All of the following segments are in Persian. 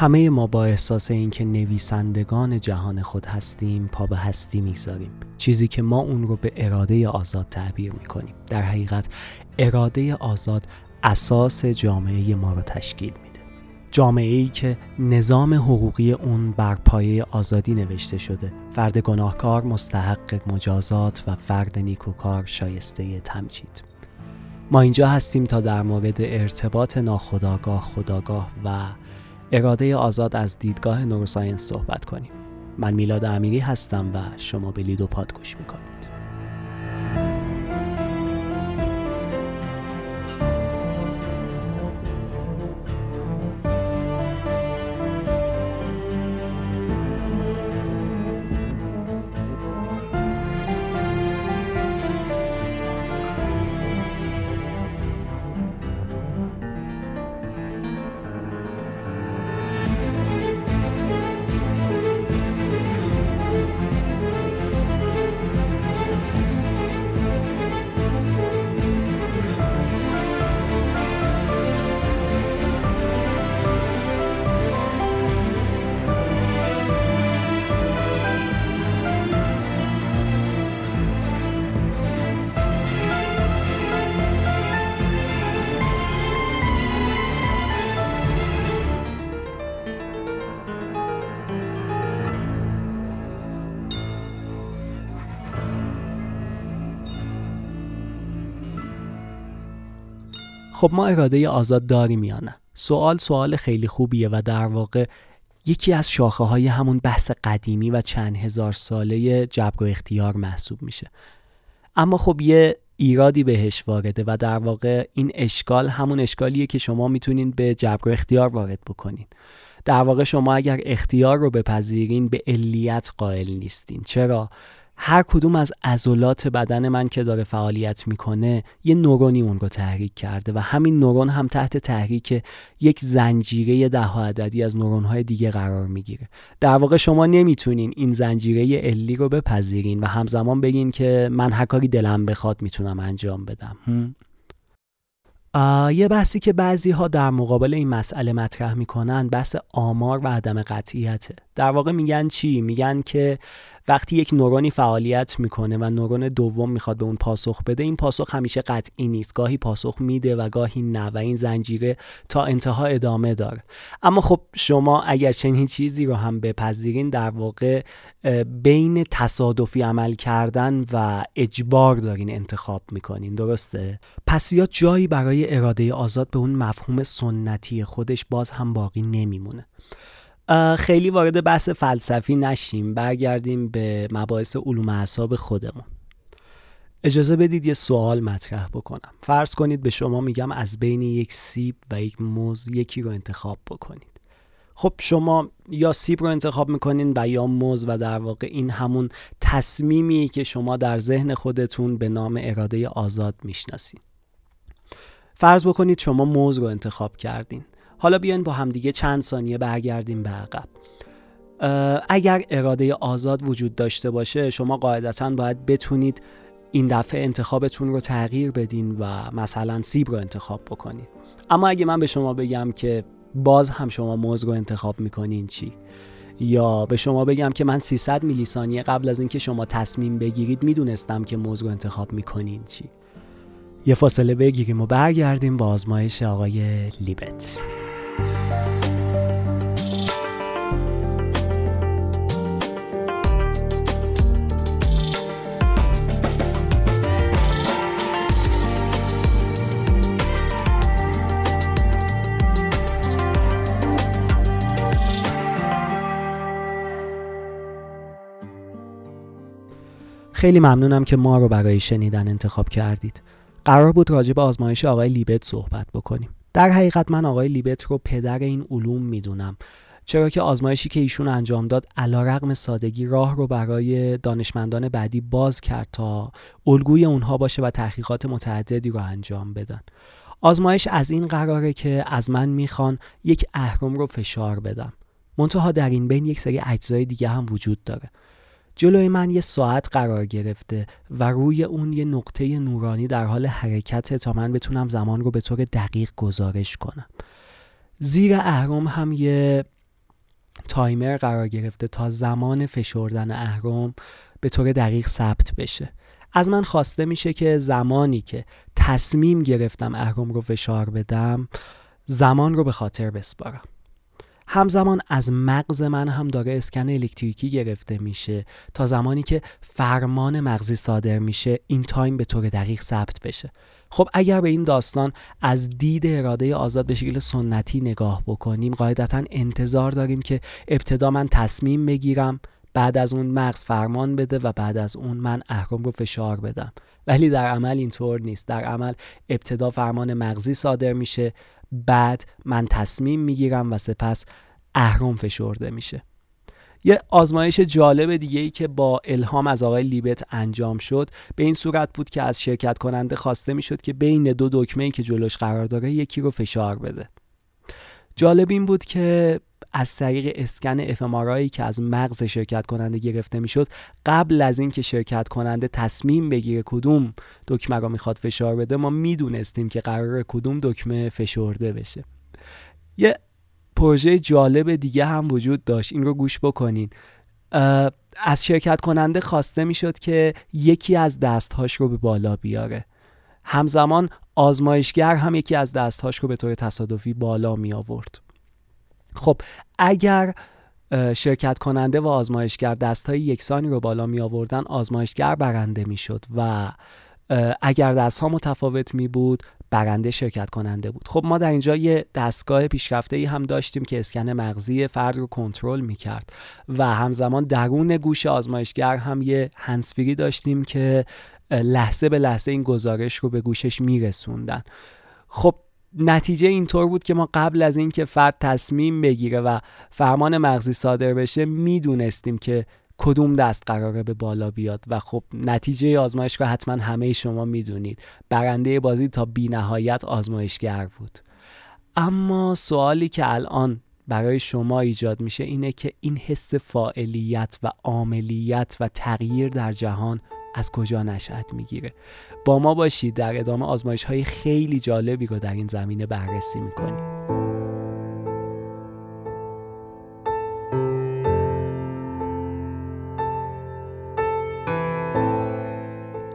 همه ما با احساس اینکه نویسندگان جهان خود هستیم پا به هستی می‌گذاریم. چیزی که ما اون رو به اراده آزاد تعبیر می‌کنیم. در حقیقت اراده آزاد اساس جامعه ما رو تشکیل میده. جامعه ای که نظام حقوقی اون بر پایه آزادی نوشته شده. فرد گناهکار مستحق مجازات و فرد نیکوکار شایسته تمجید. ما اینجا هستیم تا در مورد ارتباط ناخداگاه خداگاه و اراده آزاد از دیدگاه نوروساینس صحبت کنیم. من میلاد امیری هستم و شما به لیدو پاد گوش می‌کنید. خب ما اراده آزاد داریم یا نه؟ سوال سوال خیلی خوبیه و در واقع یکی از شاخه های همون بحث قدیمی و چند هزار ساله جبر و اختیار محسوب میشه. اما خب یه ایرادی بهش وارده و در واقع این اشکال همون اشکالیه که شما می‌تونین به جبر و اختیار وارد بکنین. در واقع شما اگر اختیار رو بپذیرین به علیت قائل نیستین. چرا؟ هر کدوم از عضلات بدن من که داره فعالیت می‌کنه یه نورونی اون رو تحریک کرده و همین نورون هم تحت تحریک یک زنجیره ده عددی از نورون های دیگه قرار می‌گیره. در واقع شما نمی‌تونین این زنجیره علی رو بپذیرین و همزمان بگین که من هر کاری دلم بخواد می‌تونم انجام بدم. یه بحثی که بعضی ها در مقابل این مسئله مطرح می‌کنن بحث آمار و عدم قطعیته. در واقع میگن چی؟ میگن که وقتی یک نورونی فعالیت می‌کنه و نورون دوم می‌خواد به اون پاسخ بده این پاسخ همیشه قطعی نیست. گاهی پاسخ میده و گاهی نه و این زنجیره تا انتها ادامه داره. اما خب شما اگر چنین چیزی رو هم بپذیرین در واقع بین تصادفی عمل کردن و اجبار دارین انتخاب می‌کنین. درسته؟ پس یا جایی برای اراده آزاد به اون مفهوم سنتی خودش باز هم باقی نمیمونه. خیلی وارد بحث فلسفی نشیم. برگردیم به مباحث علوم اعصاب خودمون. اجازه بدید یه سوال مطرح بکنم. فرض کنید به شما میگم از بین یک سیب و یک موز یکی رو انتخاب بکنید. خب شما یا سیب رو انتخاب می‌کنین و یا موز و در واقع این همون تصمیمی که شما در ذهن خودتون به نام اراده آزاد می‌شناسین. فرض بکنید شما موز رو انتخاب کردین. حالا بیاین با همدیگه چند ثانیه برگردیم به عقب. اگر اراده آزاد وجود داشته باشه شما قاعدتا باید بتونید این دفعه انتخابتون رو تغییر بدین و مثلا سیب رو انتخاب بکنید. اما اگه من به شما بگم که باز هم شما موز رو انتخاب می‌کنین چی؟ یا به شما بگم که من 300 میلی ثانیه قبل از اینکه شما تصمیم بگیرید می‌دونستم که موز رو انتخاب می‌کنین چی؟ یه فاصله بگیریم و برگردیم با آزمایش آقای لیبت. خیلی ممنونم که ما رو برای شنیدن انتخاب کردید. قرار بود راجع به آزمایش آقای لیبت صحبت بکنیم. در حقیقت من آقای لیبت رو پدر این علوم می‌دونم چرا که آزمایشی که ایشون انجام داد علا رقم سادگی راه رو برای دانشمندان بعدی باز کرد تا الگوی اونها باشه و تحقیقات متعددی رو انجام بدن آزمایش از این قراره که از من می‌خوان یک اهرم رو فشار بدم منتها در این بین یک سری اجزای دیگه هم وجود داره جلوی من یه ساعت قرار گرفته و روی اون یه نقطه نورانی در حال حرکته تا من بتونم زمان رو به طور دقیق گزارش کنم. زیر اهرم هم یه تایمر قرار گرفته تا زمان فشردن اهرم به طور دقیق ثبت بشه. از من خواسته میشه که زمانی که تصمیم گرفتم اهرم رو فشار بدم زمان رو به خاطر بسپارم. همزمان از مغز من هم داره اسکن الکتریکی گرفته میشه. تا زمانی که فرمان مغزی صادر میشه این تایم به طور دقیق ثبت بشه. خب اگر به این داستان از دید اراده آزاد به شکل سنتی نگاه بکنیم قاعدتا انتظار داریم که ابتدا من تصمیم بگیرم بعد از اون مغز فرمان بده و بعد از اون من اهرم رو فشار بدم. ولی در عمل اینطور نیست. در عمل ابتدا فرمان مغزی صادر میشه بعد من تصمیم می‌گیرم و سپس اهرم فشرده میشه. یه آزمایش جالب دیگه ای که با الهام از آقای لیبت انجام شد به این صورت بود که از شرکت کننده خواسته می‌شد که بین دو دکمه ای که جلوش قرار داره یکی رو فشار بده. جالب این بود که از طریق اسکن افمارایی که از مغز شرکت کننده گرفته می‌شد قبل از اینکه شرکت کننده تصمیم بگیره کدوم دکمه رو می‌خواد فشار بده ما می‌دونستیم که قرار کدوم دکمه فشرده بشه. یه پروژه جالب دیگه هم وجود داشت این رو گوش بکنین. از شرکت کننده خواسته می‌شد که یکی از دستهاش رو به بالا بیاره. همزمان آزمایشگر هم یکی از دستهاش رو به طور تصادفی بالا می آورد خب اگر شرکت کننده و آزمایشگر دستهای یکسانی رو بالا می آوردن آزمایشگر برنده می شد و اگر دست ها متفاوت می بود برنده شرکت کننده بود. خب ما در اینجا یه دستگاه پیشرفته ای هم داشتیم که اسکن مغزی فرد رو کنترل می کرد و همزمان درون گوش آزمایشگر هم یه هنسفیری داشتیم که لحظه به لحظه این گزارش رو به گوشش میرسوندن. خب نتیجه اینطور بود که ما قبل از اینکه فرد تصمیم بگیره و فرمان مغزی صادر بشه می‌دونستیم که کدوم دست قراره به بالا بیاد و خب نتیجه آزمایش رو حتما همه شما می‌دونید. برنده بازی تا بی نهایت آزمایشگر بود. اما سوالی که الان برای شما ایجاد میشه اینه که این حس فاعلیت و عاملیت و تغییر در جهان از کجا نشأت می‌گیره. با ما باشید در ادامه آزمایش های خیلی جالبی رو در این زمینه بررسی می‌کنیم.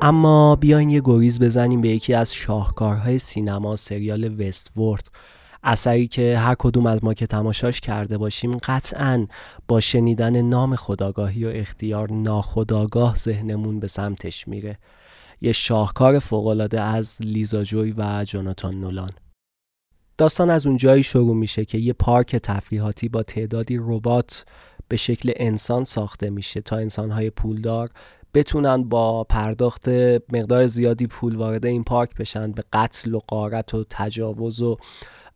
اما بیاین یه گریز بزنیم به یکی از شاهکارهای سینما سریال وستورد. اثری که هر کدوم از ما که تماشاش کرده باشیم قطعا با شنیدن نام خداگاهی و اختیار ناخداگاه ذهنمون به سمتش میره. یه شاهکار فوقالعاده از لیزا جوی و جوناتان نولان. داستان از اونجایی شروع میشه که یه پارک تفریحاتی با تعدادی ربات به شکل انسان ساخته میشه تا انسانهای پولدار بتونن با پرداخت مقدار زیادی پول وارد این پارک بشن به قتل و قارت و تجاوز و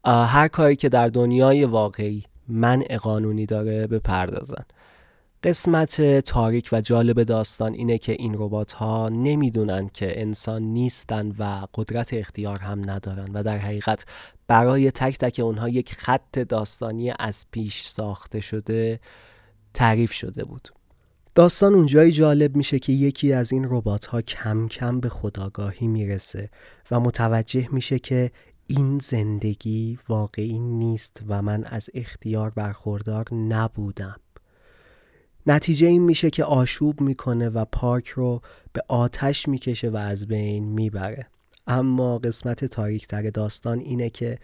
هر کاری که در دنیای واقعی منع قانونی داره بپردازن. قسمت تاریک و جالب داستان اینه که این ربات ها نمی‌دونن که انسان نیستن و قدرت اختیار هم ندارن و در حقیقت برای تک تک اونها یک خط داستانی از پیش ساخته شده تعریف شده بود. داستان اونجایی جالب میشه که یکی از این ربات ها کم کم به خداگاهی می‌رسه و متوجه میشه که این زندگی واقعی نیست و من از اختیار برخوردار نبودم. نتیجه این میشه که آشوب می‌کنه و پارک رو به آتش می‌کشه و از بین می‌بره. اما قسمت تاریکتر داستان اینه که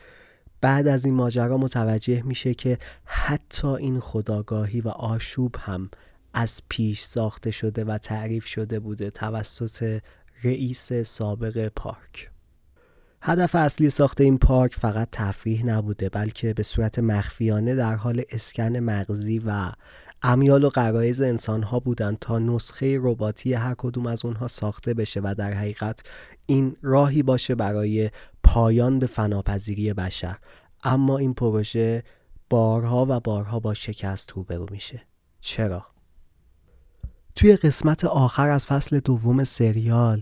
بعد از این ماجرا متوجه میشه که حتی این خداگاهی و آشوب هم از پیش ساخته شده و تعریف شده بوده توسط رئیس سابق پارک. هدف اصلی ساخت این پارک فقط تفریح نبوده بلکه به صورت مخفیانه در حال اسکن مغزی و امیال و قرایز انسان ها بودند تا نسخه رباتی هر کدوم از اونها ساخته بشه و در حقیقت این راهی باشه برای پایان به فناپذیری بشر. اما این پروژه بارها و بارها با شکست روبرو میشه. چرا؟ توی قسمت آخر از فصل دوم سریال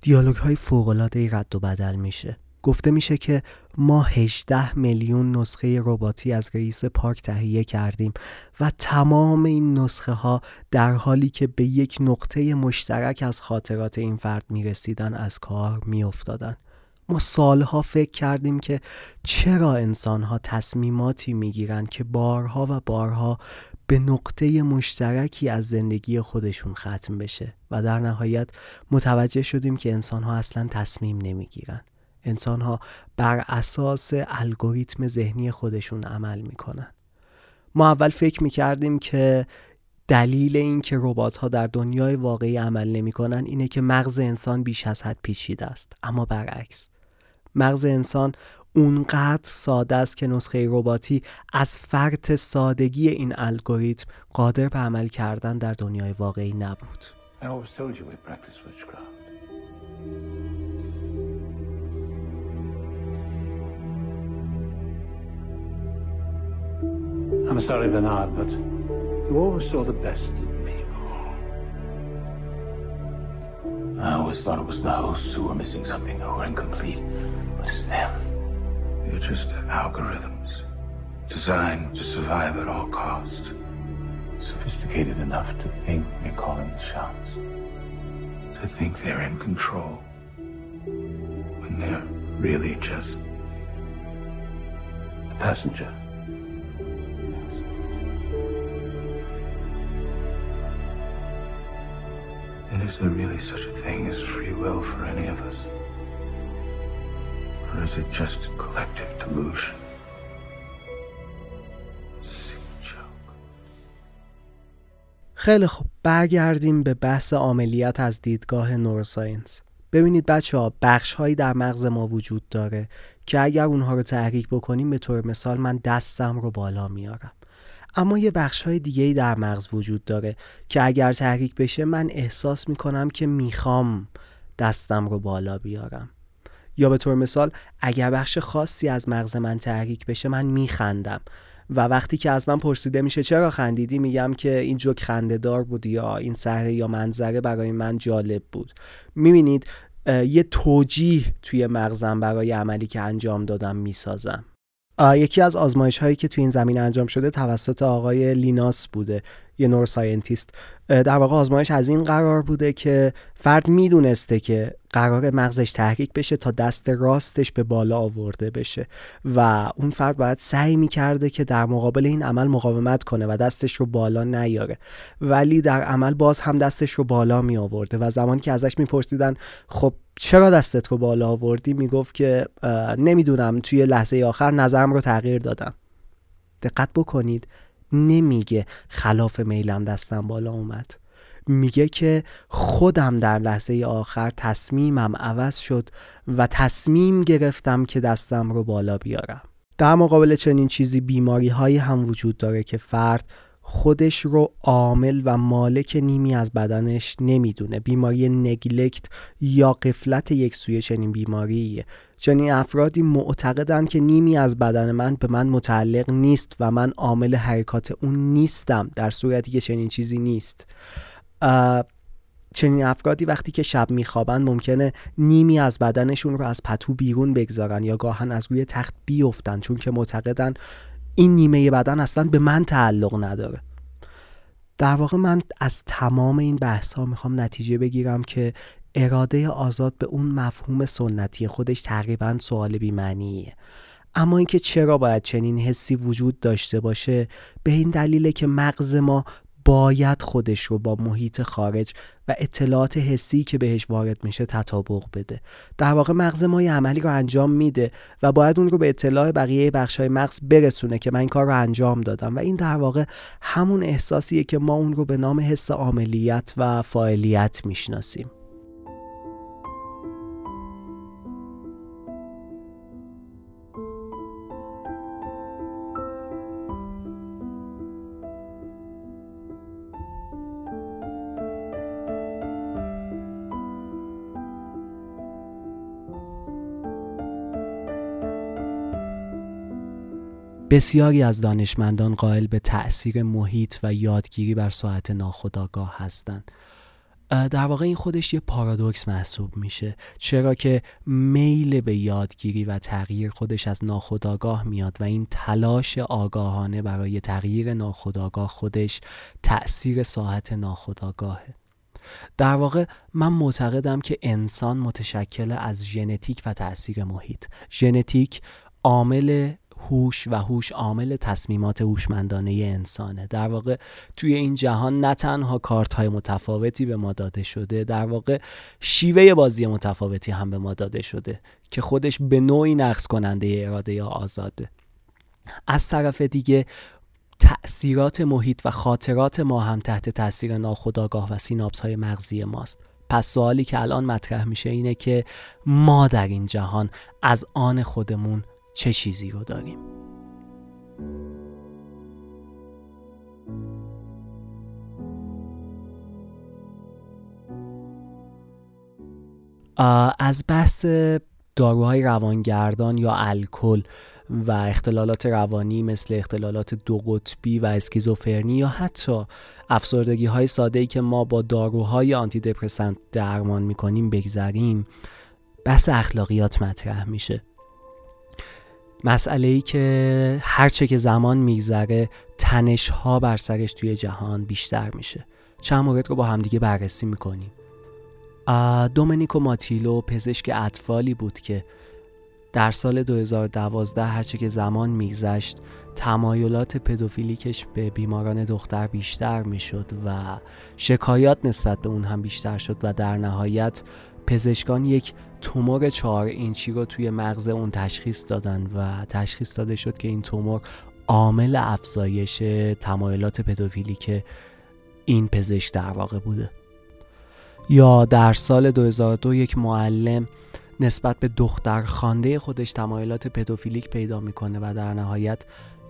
دیالوگ های فوق رد و بدل میشه. گفته میشه که ما 18 میلیون نسخه رباتی از رئیس پارک تهیه کردیم و تمام این نسخه ها در حالی که به یک نقطه مشترک از خاطرات این فرد می‌رسیدن از کار میافتادن. ما سالها فکر کردیم که چرا انسانها تصمیماتی می‌گیرن که بارها و بارها به نقطه مشترکی از زندگی خودشون ختم بشه و در نهایت متوجه شدیم که انسانها اصلا تصمیم نمی‌گیرن. انسانها بر اساس الگوریتم ذهنی خودشون عمل می‌کنن. ما اول فکر می‌کردیم که دلیل این که ربات ها در دنیای واقعی عمل نمی‌کنن اینه که مغز انسان بیش از حد پیچیده است. اما برعکس مغز انسان اونقدر ساده است که نسخه رباتی از فرط سادگی این الگوریتم قادر به عمل کردن در دنیای واقعی نبود. I'm sorry, Bernard, but you always saw the best in people. I always thought it was the hosts who were missing something, were incomplete, but it's them. They're just algorithms designed to survive at all costs. Sophisticated enough to think they're calling the shots. To think they're in control. When they're really just a passenger. And is there really such a thing as free will for any of us? Or is it just collective delusion? خیلی خوب. برگردیم به بحث عملیات از دیدگاه نوروساینس. ببینید بچه ها بخش هایی در مغز ما وجود داره که اگر اونها رو تحریک بکنیم به طور مثال من دستم رو بالا میارم. اما یه بخش های دیگه در مغز وجود داره که اگر تحریک بشه من احساس می‌کنم که می‌خوام دستم رو بالا بیارم. یا به طور مثال اگر بخش خاصی از مغز من تحریک بشه من میخندم. و وقتی که از من پرسیده میشه چرا خندیدی؟ میگم که این جوک خنده دار بود یا این صحنه یا منظره برای من جالب بود. می‌بینید یه توجیه توی مغزم برای عملی که انجام دادم می‌سازم. یکی از آزمایش هایی که توی این زمینه انجام شده توسط آقای لیناس بوده یه neuroscientist در واقع آزمایش از این قرار بوده که فرد می‌دونسته که قرار مغزش تحریک بشه تا دست راستش به بالا آورده بشه و اون فرد باید سعی می‌کرده که در مقابل این عمل مقاومت کنه و دستش رو بالا نیاره. ولی در عمل باز هم دستش رو بالا می آورده و زمانی که ازش میپرسیدن خب چرا دستت رو بالا آوردی؟ می‌گفت که نمی‌دونم توی لحظه آخر نظرم رو تغییر دادم. دقت بکنید نمیگه خلاف میلم دستم بالا اومد. میگه که خودم در لحظه آخر تصمیمم عوض شد و تصمیم گرفتم که دستم رو بالا بیارم. در مقابل چنین چیزی بیماری هایی هم وجود داره که فرد خودش رو عامل و مالک نیمی از بدنش نمی‌دونه. بیماری نگلکت یا قفلت یک سوی چنین بیماریه چنین افرادی معتقدند که نیمی از بدن من به من متعلق نیست و من عامل حرکات اون نیستم در صورتی که چنین چیزی نیست. چنین افرادی وقتی که شب میخوابن ممکنه نیمی از بدنشون رو از پتو بیرون بگذارن یا گاهن از روی تخت بیفتن چون که معتقدن این نیمه بدن اصلا به من تعلق نداره. در واقع من از تمام این بحث ها می‌خوام نتیجه بگیرم که اراده آزاد به اون مفهوم سنتی خودش تقریبا سوال بیمعنیه. اما اینکه چرا باید چنین حسی وجود داشته باشه به این دلیله که مغز ما باید خودش رو با محیط خارج و اطلاعات حسی که بهش وارد میشه تطابق بده. در واقع مغز ما یه عملی رو انجام میده و باید اون رو به اطلاع بقیه بخشای مغز برسونه که من این کار رو انجام دادم. و این در واقع همون احساسیه که ما اون رو به نام حس عملیت و فاعلیت می‌شناسیم. بسیاری از دانشمندان قائل به تأثیر محیط و یادگیری بر ساعت ناخودآگاه هستند. در واقع این خودش یه پارادوکس محسوب میشه. چرا که میل به یادگیری و تغییر خودش از ناخودآگاه میاد و این تلاش آگاهانه برای تغییر ناخودآگاه خودش تأثیر ساعت ناخودآگاهه. در واقع من معتقدم که انسان متشکل از ژنتیک و تاثیر محیط. ژنتیک عامل هوش و هوش عامل تصمیمات هوشمندانه انسانه. در واقع توی این جهان نه تنها کارت های متفاوتی به ما داده شده در واقع شیوه بازی متفاوتی هم به ما داده شده که خودش به نوعی نقص کننده اراده یا آزاده از طرف دیگه تأثیرات محیط و خاطرات ما هم تحت تاثیر ناخودآگاه و سیناپس های مغزی ماست. پس سوالی که الان مطرح میشه اینه که ما در این جهان از آن خودمون چه چیزی رو داریم. از بحث داروهای روانگردان یا الکل و اختلالات روانی مثل اختلالات دو قطبی و اسکیزوفرنی یا حتی افسردگی های ساده ای که ما با داروهای آنتی دپرسنت درمان می‌کنیم بگذریم بحث اخلاقیات مطرح میشه. مسئله ای که هرچه که زمان میگذره تنش ها بر سرش توی جهان بیشتر میشه. چند مورد رو با همدیگه بررسی می‌کنیم. دومنیکو ماتیلو پزشک اطفالی بود که در سال 2012 هرچه که زمان میگذشت تمایلات پدوفیلیکش به بیماران دختر بیشتر می‌شد و شکایات نسبت به اون هم بیشتر شد و در نهایت پزشکان یک تومور چهار اینچی رو توی مغز اون تشخیص دادن و تشخیص داده شد که این تومور عامل افزایش تمایلات پدوفیلیک این پزشک در واقع بوده. یا در سال 2002 یک معلم نسبت به دختر خانده خودش تمایلات پدوفیلیک پیدا می‌کنه و در نهایت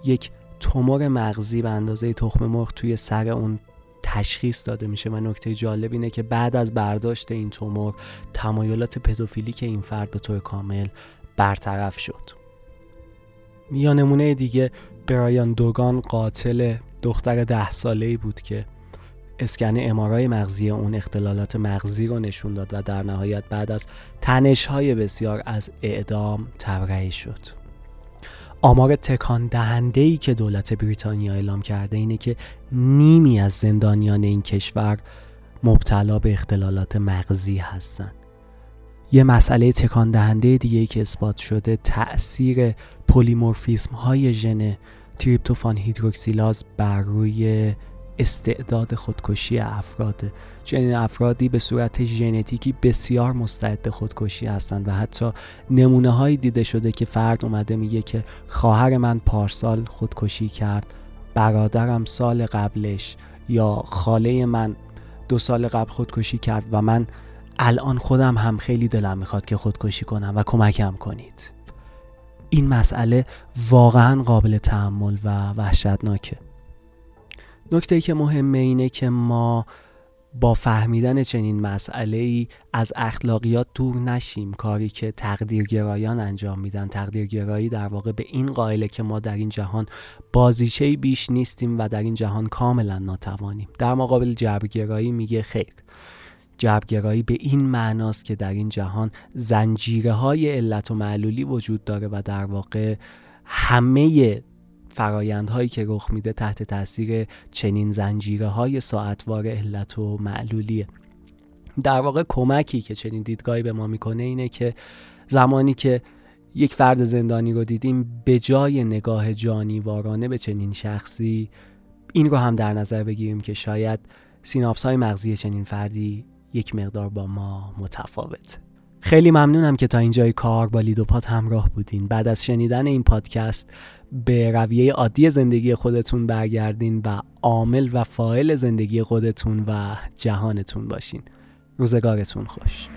یک تومور مغزی به اندازه تخم مرغ توی سر اون تشخیص داده میشه و نکته جالب اینه که بعد از برداشت این تومور تمایلات پدوفیلیک این فرد به طور کامل برطرف شد. یا نمونه دیگه برایان دوگان قاتل دختر ده ساله ای بود که اسکن امارای مغزی اون اختلالات مغزی رو نشون داد و در نهایت بعد از تنش های بسیار از اعدام تبرئه شد. آمار تکان دهنده ای که دولت بریتانیا اعلام کرده اینه که نیمی از زندانیان این کشور مبتلا به اختلالات مغزی هستند. یه مسئله تکان دهنده دیگه که اثبات شده تاثیر پلیمورفیسم های ژن تریپتوفان هیدروکسیلاز بر روی استعداد خودکشی افراد. چنین افرادی به صورت ژنتیکی بسیار مستعد خودکشی هستند و حتی نمونه هایی دیده شده که فرد اومده میگه که خواهر من پارسال خودکشی کرد برادرم سال قبلش یا خاله من دو سال قبل خودکشی کرد و من الان خودم هم خیلی دلم می‌خواد که خودکشی کنم و کمکم کنید. این مسئله واقعا قابل تحمل و وحشتناکه. نکته که مهمه اینه که ما با فهمیدن چنین مسئله ای از اخلاقیات دور نشیم. کاری که تقدیرگرایان انجام میدن. تقدیرگرایی در واقع به این قائله که ما در این جهان بازیچه بیش نیستیم و در این جهان کاملا ناتوانیم. در مقابل جبرگرایی میگه خیر. جبرگرایی به این معناست که در این جهان زنجیره های علت و معلولی وجود داره و در واقع همه فرایندهایی که رخ میده تحت تاثیر چنین زنجیره های ساعتوار علت و معلولیه. در واقع کمکی که چنین دیدگاهی به ما می‌کنه اینه که زمانی که یک فرد زندانی رو دیدیم به جای نگاه جانیوارانه به چنین شخصی این رو هم در نظر بگیریم که شاید سیناپس های مغزی چنین فردی یک مقدار با ما متفاوت خیلی ممنونم که تا اینجای کار با لیدوپاد همراه بودین. بعد از شنیدن این پادکست به رویه عادی زندگی خودتون برگردین و عامل و فاعل زندگی خودتون و جهانتون باشین. روزگارتون خوش.